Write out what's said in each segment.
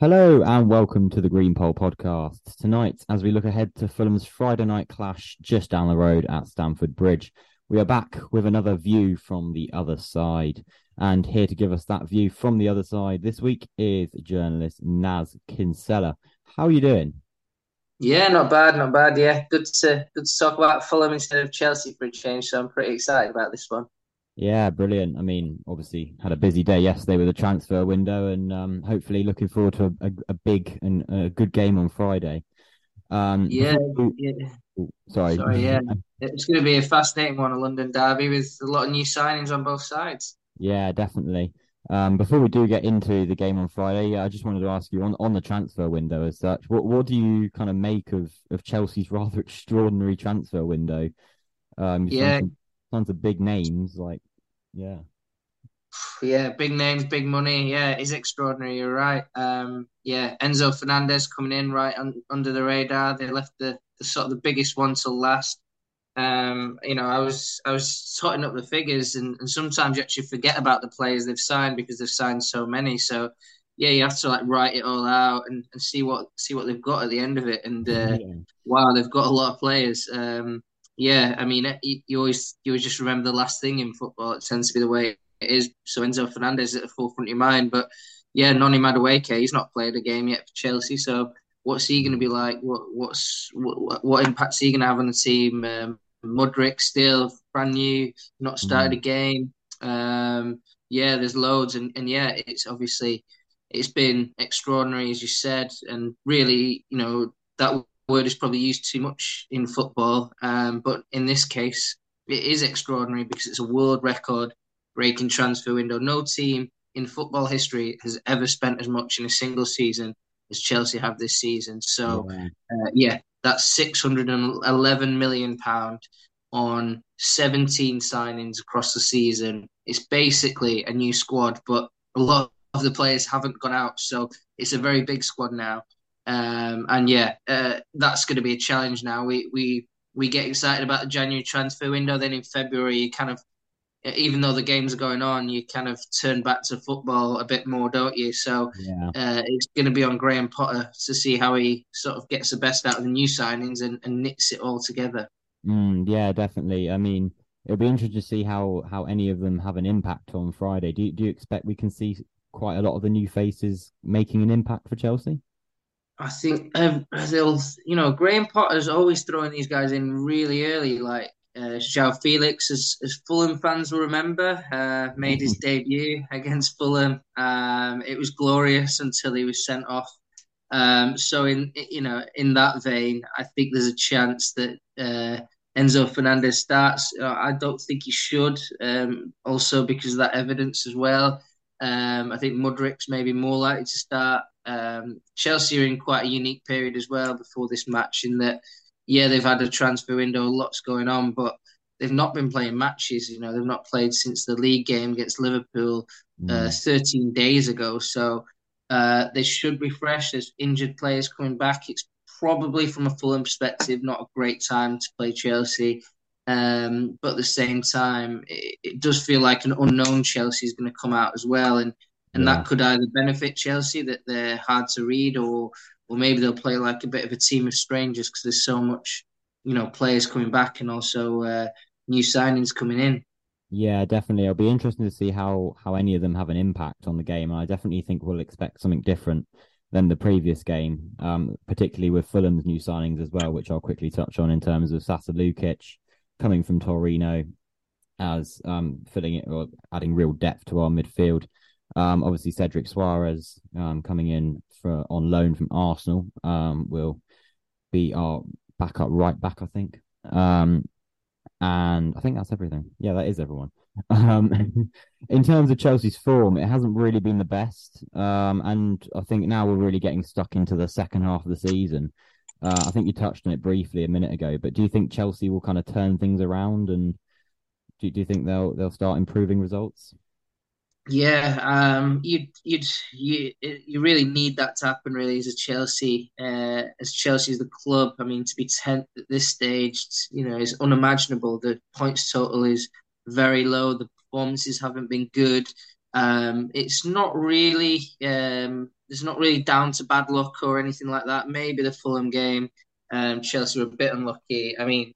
Hello and welcome to the Green Pole podcast. Tonight, as we look ahead to Fulham's Friday night clash just down the road at Stamford Bridge, we are back with another view from the other side. And here to give us that view from the other side this week is journalist Naz Kinsella. How are you doing? Yeah, not bad, not bad. Yeah, good to good to talk about Fulham instead of Chelsea for a change. So I'm pretty excited about this one. Yeah, brilliant. I mean, obviously had a busy day yesterday with the transfer window, and um, hopefully looking forward to a, a, big and a good game on Friday. Um, yeah, yeah. sorry, sorry, yeah, it's going to be a fascinating one, a London derby with a lot of new signings on both sides. Yeah, definitely. Um, before we do get into the game on Friday, I just wanted to ask you on, on the transfer window as such, what what do you kind of make of of Chelsea's rather extraordinary transfer window? Um, yeah, tons of big names like yeah. Yeah, big names, big money. Yeah, it's extraordinary. You're right. Um, yeah, Enzo Fernandez coming in right un- under the radar. They left the, the sort of the biggest one till last. Um, you know, I was I was totting up the figures, and, and sometimes you actually forget about the players they've signed because they've signed so many. So yeah, you have to like write it all out and, and see what see what they've got at the end of it. And uh, yeah. wow, they've got a lot of players. Um, yeah, I mean, you always you always just remember the last thing in football. It tends to be the way it is. So Enzo Fernandez at the forefront of your mind, but yeah, Noni Madueke, he's not played a game yet for Chelsea. So what's he going to be like? What what's what, what impact's he going to have on the team? Um, Mudryk still brand new, not started mm. a game. Um, yeah, there's loads, and and yeah, it's obviously it's been extraordinary as you said, and really, you know, that word is probably used too much in football, um, but in this case, it is extraordinary because it's a world record breaking transfer window. No team in football history has ever spent as much in a single season as Chelsea have this season. So, yeah, uh, yeah that's six hundred and eleven million pound on seventeen signings across the season. It's basically a new squad, but a lot of the players haven't gone out, so it's a very big squad now. Um, and yeah, uh, that's going to be a challenge now. We we we get excited about the January transfer window. Then in February, you kind of, even though the games are going on, you kind of turn back to football a bit more, don't you? So yeah. uh, it's going to be on Graham Potter to see how he sort of gets the best out of the new signings and, and knits it all together. Mm, yeah, definitely. I mean, it'll be interesting to see how how any of them have an impact on Friday. Do you, do you expect we can see quite a lot of the new faces making an impact for Chelsea? I think um, they'll, you know, Graham Potter's always throwing these guys in really early, like uh, Felix, as, as Fulham fans will remember, uh, made his debut against Fulham. Um, it was glorious until he was sent off. Um, so, in you know, in that vein, I think there's a chance that uh, Enzo Fernandez starts. Uh, I don't think he should, um, also because of that evidence as well. Um, I think Mudryk's maybe more likely to start. Um, Chelsea are in quite a unique period as well before this match, in that, yeah, they've had a transfer window, lots going on, but they've not been playing matches. You know, they've not played since the league game against Liverpool uh, mm. 13 days ago. So uh, they should be fresh. There's injured players coming back. It's probably, from a Fulham perspective, not a great time to play Chelsea. Um, but at the same time, it, it, does feel like an unknown Chelsea is going to come out as well, and and yeah. that could either benefit Chelsea that they're hard to read, or or maybe they'll play like a bit of a team of strangers because there's so much, you know, players coming back and also uh, new signings coming in. Yeah, definitely. It'll be interesting to see how how any of them have an impact on the game. I definitely think we'll expect something different than the previous game, um, particularly with Fulham's new signings as well, which I'll quickly touch on in terms of Sasa Lukic coming from Torino as um, filling it or adding real depth to our midfield. Um, obviously, Cedric Soares um, coming in for on loan from Arsenal um, will be our backup right back, I think. Um, and I think that's everything. Yeah, that is everyone. Um, in terms of Chelsea's form, it hasn't really been the best. Um, and I think now we're really getting stuck into the second half of the season. Uh, I think you touched on it briefly a minute ago, but do you think Chelsea will kind of turn things around and do, do you think they'll they'll start improving results? Yeah, um, you you you you really need that to happen. Really, as a Chelsea, uh, as Chelsea as the club. I mean, to be tenth at this stage, you know, is unimaginable. The points total is very low. The performances haven't been good. Um, it's not really um, it's not really down to bad luck or anything like that. Maybe the Fulham game, um, Chelsea were a bit unlucky. I mean,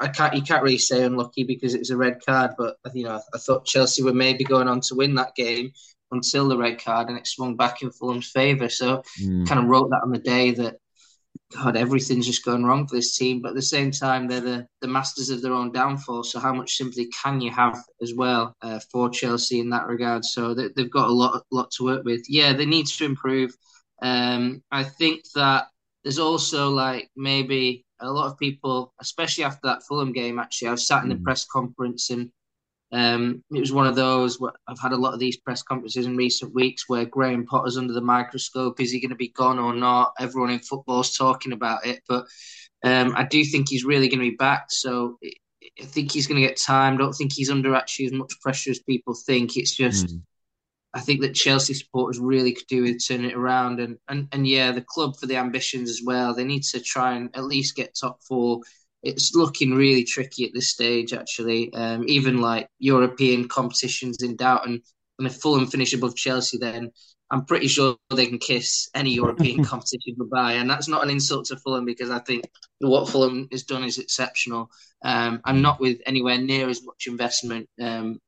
I can't you can't really say unlucky because it was a red card, but you know I thought Chelsea were maybe going on to win that game until the red card, and it swung back in Fulham's favour. So mm. kind of wrote that on the day that God, everything's just going wrong for this team. But at the same time, they're the, the masters of their own downfall. So how much sympathy can you have as well uh, for Chelsea in that regard? So they, have got a lot lot to work with. Yeah, they need to improve. Um, I think that there's also like maybe a lot of people, especially after that Fulham game. Actually, I was sat in the mm. press conference and um, it was one of those. I've had a lot of these press conferences in recent weeks where Graham Potter's under the microscope. Is he going to be gone or not? Everyone in football's talking about it, but um, I do think he's really going to be back. So I think he's going to get time. I don't think he's under actually as much pressure as people think. It's just. Mm. I think that Chelsea supporters really could do with turning it around, and, and and yeah, the club for the ambitions as well. They need to try and at least get top four it's looking really tricky at this stage, actually. Um, even like European competitions in doubt, and, and if Fulham finish above Chelsea, then I'm pretty sure they can kiss any European competition goodbye. And that's not an insult to Fulham because I think what Fulham has done is exceptional. Um, and not with anywhere near as much investment, um,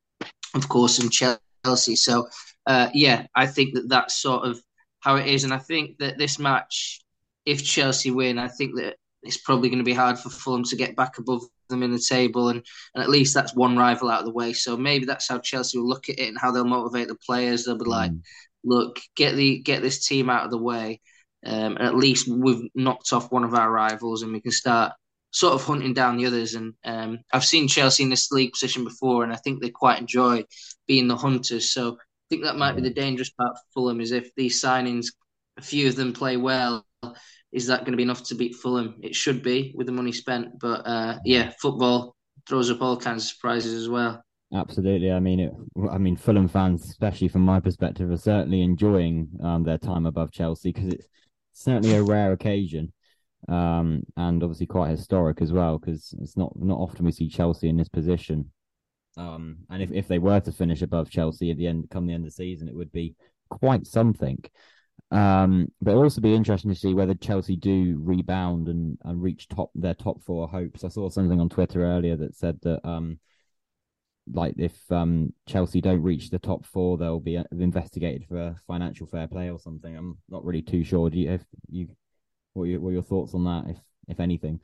of course, in Chelsea. So, uh, yeah, I think that that's sort of how it is. And I think that this match, if Chelsea win, I think that it's probably going to be hard for Fulham to get back above them in the table, and, and at least that's one rival out of the way. So maybe that's how Chelsea will look at it and how they'll motivate the players. They'll be like, mm. "Look, get the get this team out of the way, um, and at least we've knocked off one of our rivals, and we can start." Sort of hunting down the others, and um, I've seen Chelsea in this league position before, and I think they quite enjoy being the hunters. So I think that might be the dangerous part for Fulham is if these signings, a few of them play well, is that going to be enough to beat Fulham? It should be with the money spent, but uh, yeah, football throws up all kinds of surprises as well. Absolutely. I mean, it, I mean, Fulham fans, especially from my perspective, are certainly enjoying um, their time above Chelsea because it's certainly a rare occasion, um, and obviously quite historic as well because it's not not often we see Chelsea in this position. Um, and if, if they were to finish above Chelsea at the end, come the end of the season, it would be quite something. Um, but it'll also be interesting to see whether Chelsea do rebound and, and reach top their top four hopes. I saw something on Twitter earlier that said that um, like if um, Chelsea don't reach the top four, they'll be uh, investigated for financial fair play or something. I'm not really too sure. Do you, if you, what are your, your thoughts on that, if if anything?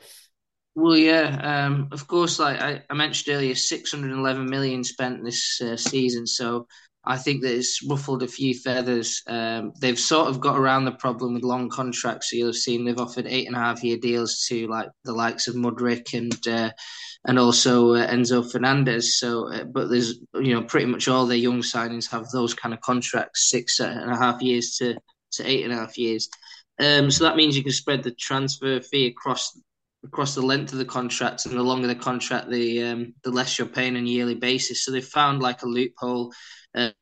Well, yeah, um, of course. Like I, I mentioned earlier, 611 million spent this uh, season. So I think that it's ruffled a few feathers. Um, they've sort of got around the problem with long contracts. So you'll have seen they've offered eight and a half year deals to like the likes of Mudryk and uh, and also uh, Enzo Fernandez. So, uh, but there's you know pretty much all their young signings have those kind of contracts, six and a half years to to eight and a half years. Um, so that means you can spread the transfer fee across across the length of the contract, and the longer the contract, the um, the less you're paying on a yearly basis. So they've found like a loophole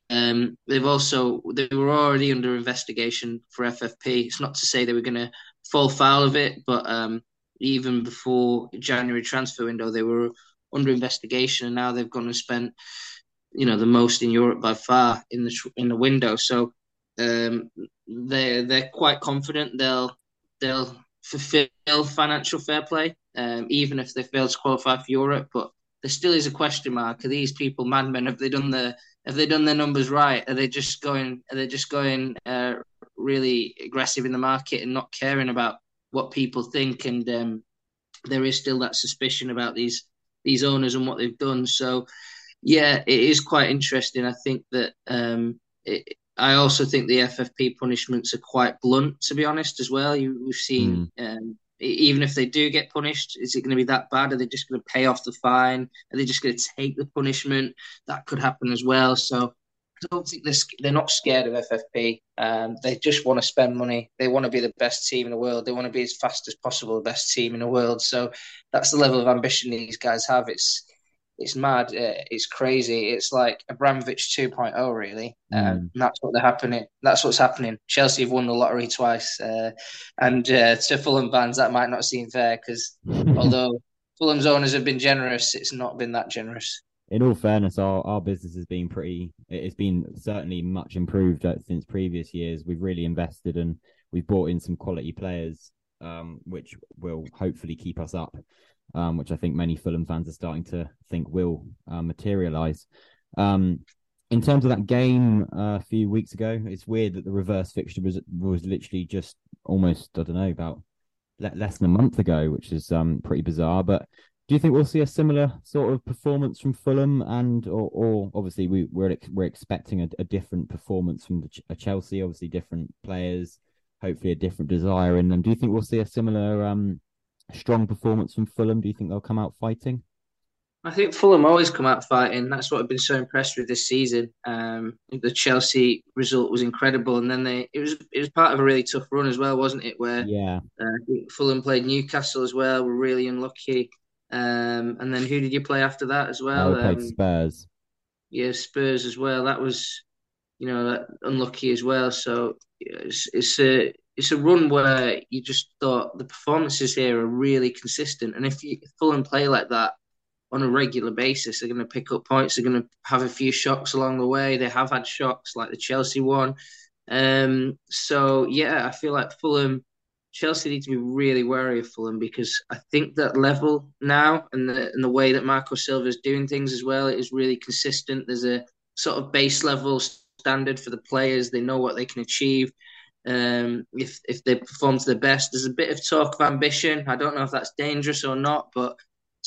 um, they've also they were already under investigation for FFP. It's not to say they were going to fall foul of it, but um, even before January transfer window, they were under investigation, and now they've gone and spent you know the most in Europe by far in the in the window. So um, they they're quite confident they'll they'll fulfill financial fair play, um, even if they fail to qualify for Europe. But there still is a question mark: Are these people madmen? Have they done the have they done their numbers right? Are they just going? Are they just going uh, really aggressive in the market and not caring about what people think? And um, there is still that suspicion about these these owners and what they've done. So, yeah, it is quite interesting. I think that um, it, I also think the FFP punishments are quite blunt, to be honest, as well. You, we've seen mm. um, even if they do get punished, is it going to be that bad? Are they just going to pay off the fine? Are they just going to take the punishment? That could happen as well. So I don't think they're, they're not scared of FFP. Um, they just want to spend money. They want to be the best team in the world. They want to be as fast as possible the best team in the world. So that's the level of ambition these guys have. It's it's mad. Uh, it's crazy. It's like Abramovich 2.0, really. Um, mm. Um, that's what they're happening. That's what's happening. Chelsea have won the lottery twice, uh, and uh, to Fulham fans, that might not seem fair because although Fulham's owners have been generous, it's not been that generous. in all fairness, our, our business has been pretty. It's been certainly much improved uh, since previous years. We've really invested and we've brought in some quality players, um, which will hopefully keep us up. Um, which I think many Fulham fans are starting to think will uh, materialise. Um, in terms of that game uh, a few weeks ago, it's weird that the reverse fixture was was literally just almost I don't know about less than a month ago, which is um, pretty bizarre. But do you think we'll see a similar sort of performance from Fulham, and or, or obviously we we're we're expecting a, a different performance from the, Chelsea, obviously different players, hopefully a different desire in them. Do you think we'll see a similar um, strong performance from Fulham? Do you think they'll come out fighting? I think Fulham always come out fighting. That's what I've been so impressed with this season. Um, the Chelsea result was incredible, and then they it was it was part of a really tough run as well, wasn't it? Where yeah, uh, Fulham played Newcastle as well. Were really unlucky. Um, and then who did you play after that as well? I played um, Spurs. Yeah, Spurs as well. That was, you know, unlucky as well. So it's, it's a it's a run where you just thought the performances here are really consistent, and if you Fulham play like that on a regular basis, they're going to pick up points. They're going to have a few shocks along the way. They have had shocks like the Chelsea one. Um, so yeah, I feel like Fulham Chelsea need to be really wary of Fulham because I think that level now and the and the way that Marco Silva is doing things as well is really consistent. There's a sort of base level standard for the players. They know what they can achieve. Um, if if they perform to their best, there's a bit of talk of ambition. I don't know if that's dangerous or not, but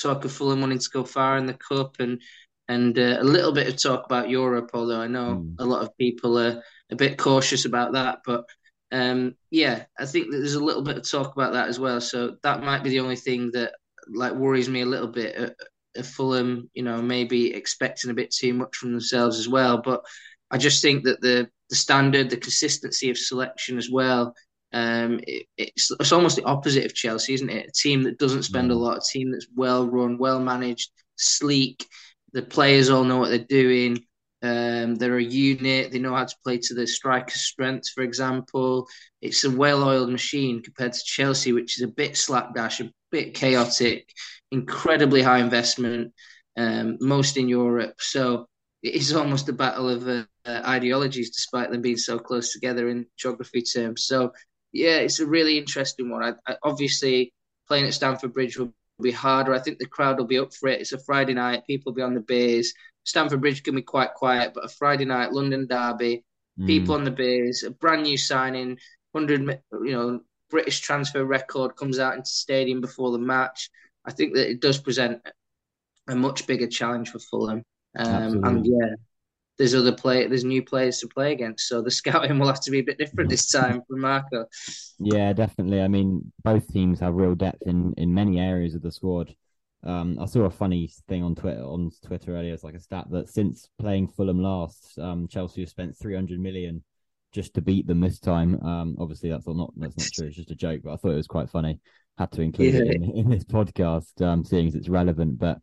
talk of Fulham wanting to go far in the cup and and uh, a little bit of talk about Europe. Although I know mm. a lot of people are a bit cautious about that, but um, yeah, I think that there's a little bit of talk about that as well. So that might be the only thing that like worries me a little bit. Uh, uh, Fulham, you know, maybe expecting a bit too much from themselves as well. But I just think that the the standard, the consistency of selection as well. Um, it, it's it's almost the opposite of Chelsea, isn't it? A team that doesn't spend a lot, a team that's well run, well managed, sleek. The players all know what they're doing. Um, they're a unit. They know how to play to the striker's strengths, for example. It's a well-oiled machine compared to Chelsea, which is a bit slapdash, a bit chaotic, incredibly high investment, um, most in Europe. So it is almost a battle of uh, ideologies, despite them being so close together in geography terms. So yeah, it's a really interesting one. I, I, obviously, playing at Stamford Bridge will be harder. I think the crowd will be up for it. It's a Friday night. People will be on the beers. Stamford Bridge can be quite quiet, but a Friday night London derby, mm. people on the beers, a brand new signing, hundred you know British transfer record comes out into stadium before the match. I think that it does present a much bigger challenge for Fulham. Um, and yeah, there's other play, there's new players to play against, so the scouting will have to be a bit different this time for Marco. Yeah, definitely. I mean, both teams have real depth in in many areas of the squad. Um, I saw a funny thing on Twitter on Twitter earlier. It's like a stat that since playing Fulham last, um, Chelsea have spent 300 million just to beat them this time. Um, obviously that's not that's not true. It's just a joke, but I thought it was quite funny. Had to include yeah. it in, in, this podcast, um, seeing as it's relevant. But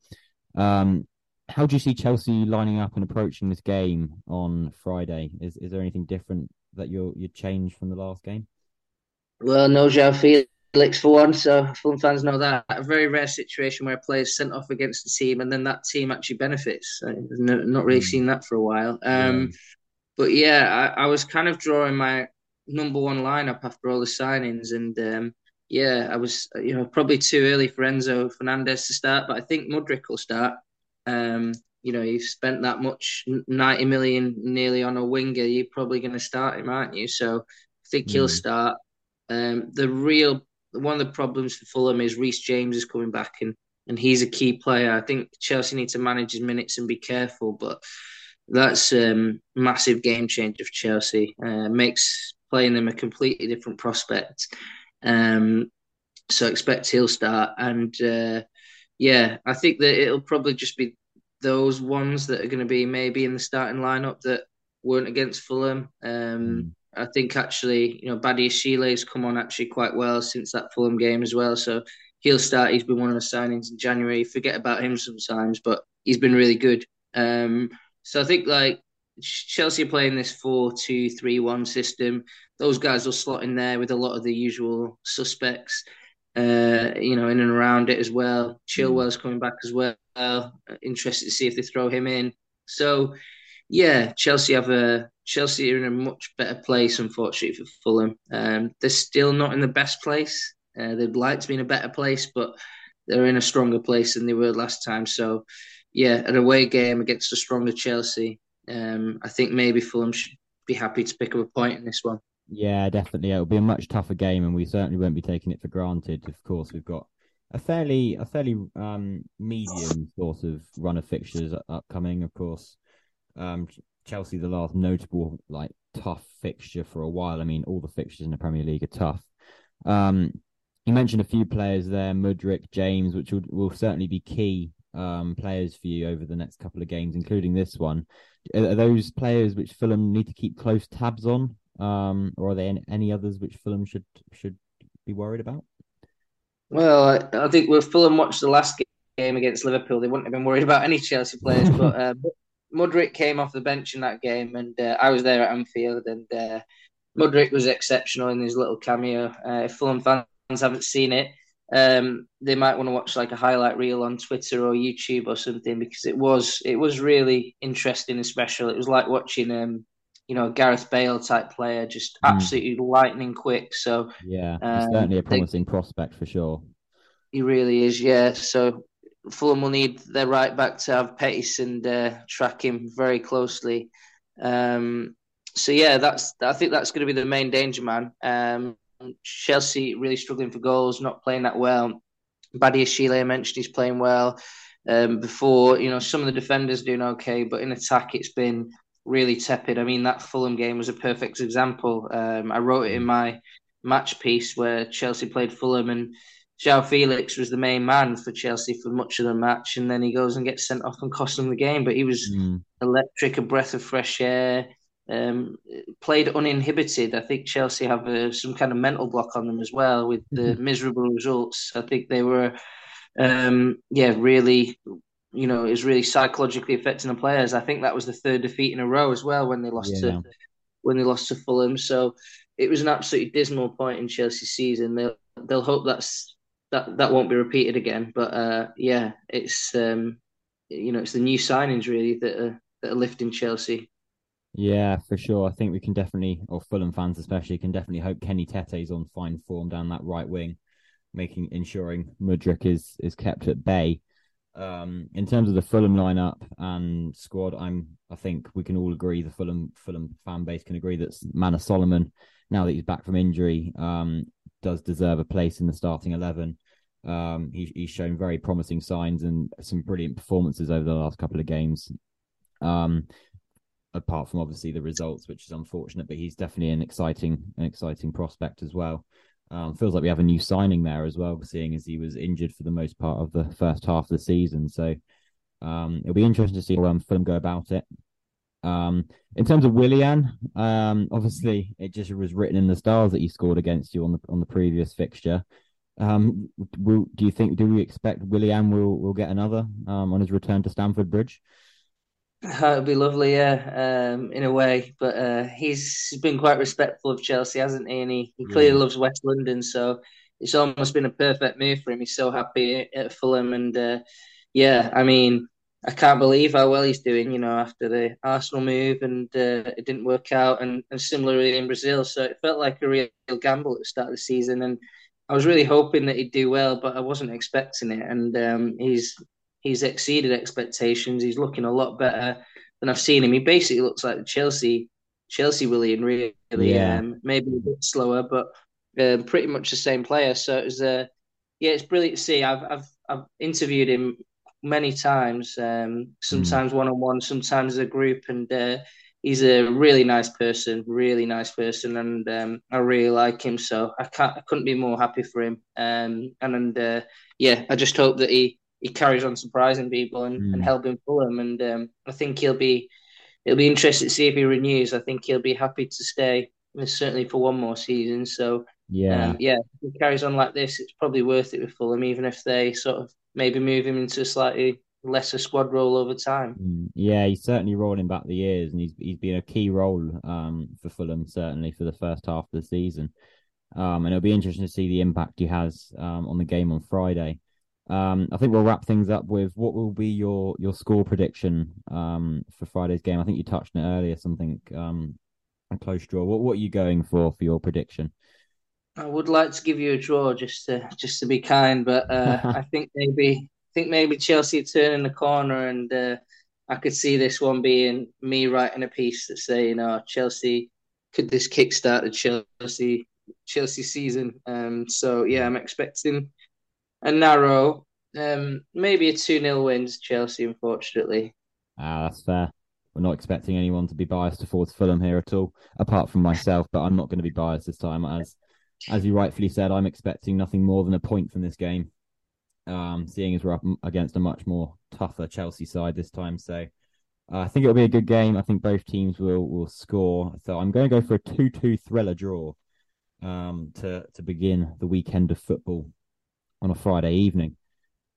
um, how do you see Chelsea lining up and approaching this game on Friday? Is is there anything different that you'll you change from the last game? Well, no, João Felix for one, so Fulham fans know that. A very rare situation where a player is sent off against the team and then that team actually benefits. I've not really hmm. seen that for a while. Um, yeah. But yeah, I, I, was kind of drawing my number one lineup after all the signings, and um, yeah, I was you know probably too early for Enzo Fernandez to start, but I think Mudryk will start. Um, you know, you've spent that much, ninety million nearly on a winger. You're probably going to start him, aren't you? So I think mm. he'll hmm. start. Um, the real one of the problems for Fulham is Reece James is coming back and and he's a key player. I think Chelsea need to manage his minutes and be careful, but that's a um, massive game changer for Chelsea. Uh, makes playing them a completely different prospect. Um, so expect he'll start, and uh, yeah, I think that it'll probably just be those ones that are going to be maybe in the starting lineup that weren't against Fulham. Um, mm. I think actually, you know, Badiashile has come on actually quite well since that Fulham game as well. So he'll start. He's been one of the signings in January. Forget about him sometimes, but he's been really good. Um, so I think like Chelsea are playing this 4 2 3 1 system. Those guys will slot in there with a lot of the usual suspects, uh, you know, in and around it as well. Chilwell's coming back as well. Interested to see if they throw him in. So, yeah, Chelsea have a Chelsea are in a much better place, unfortunately for Fulham. Um, they're still not in the best place. Uh, they'd like to be in a better place, but they're in a stronger place than they were last time. So, yeah, an away game against a stronger Chelsea. Um, I think maybe Fulham should be happy to pick up a point in this one. Yeah, definitely. It'll be a much tougher game, and we certainly won't be taking it for granted. Of course, we've got a fairly a fairly um, medium sort of run of fixtures upcoming. Of course, um, Chelsea the last notable like tough fixture for a while. I mean, all the fixtures in the Premier League are tough. Um, you mentioned a few players there, Mudryk, James, which will, will certainly be key um, players for you over the next couple of games, including this one. Are, those players which Fulham need to keep close tabs on, um, or are there any, any others which Fulham should should be worried about? Well, I, I think with Fulham watched the last game against Liverpool, they wouldn't have been worried about any Chelsea players. but uh, Mudryk came off the bench in that game, and uh, I was there at Anfield, and uh, Mudryk was exceptional in his little cameo. Uh, if Fulham fans haven't seen it, um, they might want to watch like a highlight reel on Twitter or YouTube or something because it was it was really interesting and special. It was like watching um, you know, Gareth Bale type player, just mm. absolutely lightning quick. So yeah, um, certainly a promising they, prospect for sure. He really is, yeah. So Fulham will need their right back to have pace and uh, track him very closely. Um, so yeah, that's I think that's going to be the main danger man. Um, Chelsea really struggling for goals, not playing that well. Badiashile, I mentioned he's playing well. Um, before, you know, some of the defenders doing okay, but in attack it's been really tepid. I mean, that Fulham game was a perfect example. Um, I wrote it in my match piece where Chelsea played Fulham and João Felix was the main man for Chelsea for much of the match, and then he goes and gets sent off and costs them the game. But he was mm. electric, a breath of fresh air. Um, played uninhibited. I think Chelsea have uh, some kind of mental block on them as well with the mm-hmm. miserable results. I think they were, um, yeah, really, you know, is really psychologically affecting the players. I think that was the third defeat in a row as well when they lost yeah. to when they lost to Fulham. So it was an absolutely dismal point in Chelsea's season. They'll they'll hope that's that that won't be repeated again. But uh, yeah, it's um, you know it's the new signings really that are that are lifting Chelsea. Yeah, for sure. I think we can definitely, or Fulham fans especially, can definitely hope Kenny Tete is on fine form down that right wing, making ensuring Mudryk is is kept at bay. Um, in terms of the Fulham lineup and squad, I'm I think we can all agree the Fulham Fulham fan base can agree that Manor Solomon, now that he's back from injury, um, does deserve a place in the starting eleven. Um, he, he's shown very promising signs and some brilliant performances over the last couple of games. Um, apart from obviously the results, which is unfortunate, but he's definitely an exciting, an exciting prospect as well. Um, feels like we have a new signing there as well, seeing as he was injured for the most part of the first half of the season. So um, it'll be interesting to see how um, Fulham go about it. Um, in terms of Willian, um, obviously it just was written in the stars that he scored against you on the on the previous fixture. Um, will, do you think? Do we expect Willian will will get another um, on his return to Stamford Bridge? That'd be lovely, yeah, um, in a way. But uh, he's been quite respectful of Chelsea, hasn't he? And he, he clearly yeah. loves West London, so it's almost been a perfect move for him. He's so happy at Fulham, and uh, yeah, I mean, I can't believe how well he's doing. You know, after the Arsenal move, and uh, it didn't work out, and, and similarly in Brazil, so it felt like a real gamble at the start of the season, and I was really hoping that he'd do well, but I wasn't expecting it, and um, he's he's exceeded expectations. He's looking a lot better than I've seen him. He basically looks like the Chelsea Chelsea Willian, really. Yeah. Um, maybe a bit slower, but uh, pretty much the same player. So it was uh, yeah, it's brilliant to see. I've I've I've interviewed him many times, um, sometimes one on one, sometimes as a group, and uh, he's a really nice person, really nice person, and um, I really like him. So I can't, I couldn't be more happy for him. Um, and and uh, yeah, I just hope that he he carries on surprising people and, mm. and helping Fulham. And um, I think he'll be it'll be interesting to see if he renews. I think he'll be happy to stay certainly for one more season. So yeah, um, yeah, if he carries on like this, it's probably worth it with Fulham, even if they sort of maybe move him into a slightly lesser squad role over time. Mm, yeah, he's certainly rolling back the years, and he's he's been a key role um, for Fulham certainly for the first half of the season. Um, and it'll be interesting to see the impact he has um, on the game on Friday. Um, I think we'll wrap things up with what will be your your score prediction um, for Friday's game. I think you touched on it earlier, something um, a close draw. What what are you going for for your prediction? I would like to give you a draw just to just to be kind, but uh, I think maybe I think maybe Chelsea turning the corner, and uh, I could see this one being me writing a piece that say, you know, Chelsea could this kickstart the Chelsea Chelsea season. Um, so yeah, I'm expecting a narrow, um, maybe a 2 0 wins Chelsea, unfortunately. Ah, that's fair. We're not expecting anyone to be biased towards Fulham here at all, apart from myself, but I'm not going to be biased this time. As as you rightfully said, I'm expecting nothing more than a point from this game. Um, seeing as we're up against a much more tougher Chelsea side this time. So uh, I think it'll be a good game. I think both teams will will score. So I'm going to go for a 2 2 thriller draw um, to, to begin the weekend of football on a Friday evening.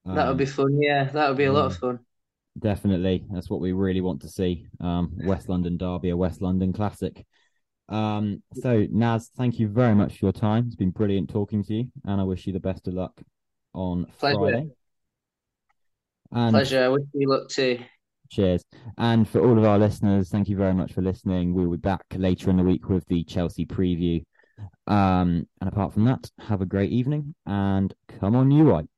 Um, that would be fun. Yeah, that would be a lot of fun. Definitely, that's what we really want to see. Um, West London Derby, a West London classic. Um, so Naz, thank you very much for your time. It's been brilliant talking to you, and I wish you the best of luck on Pleasure. Friday. And Pleasure. I wish you luck too. Cheers. And for all of our listeners, thank you very much for listening. We'll be back later in the week with the Chelsea preview. Um, and apart from that, have a great evening and come on, you whites.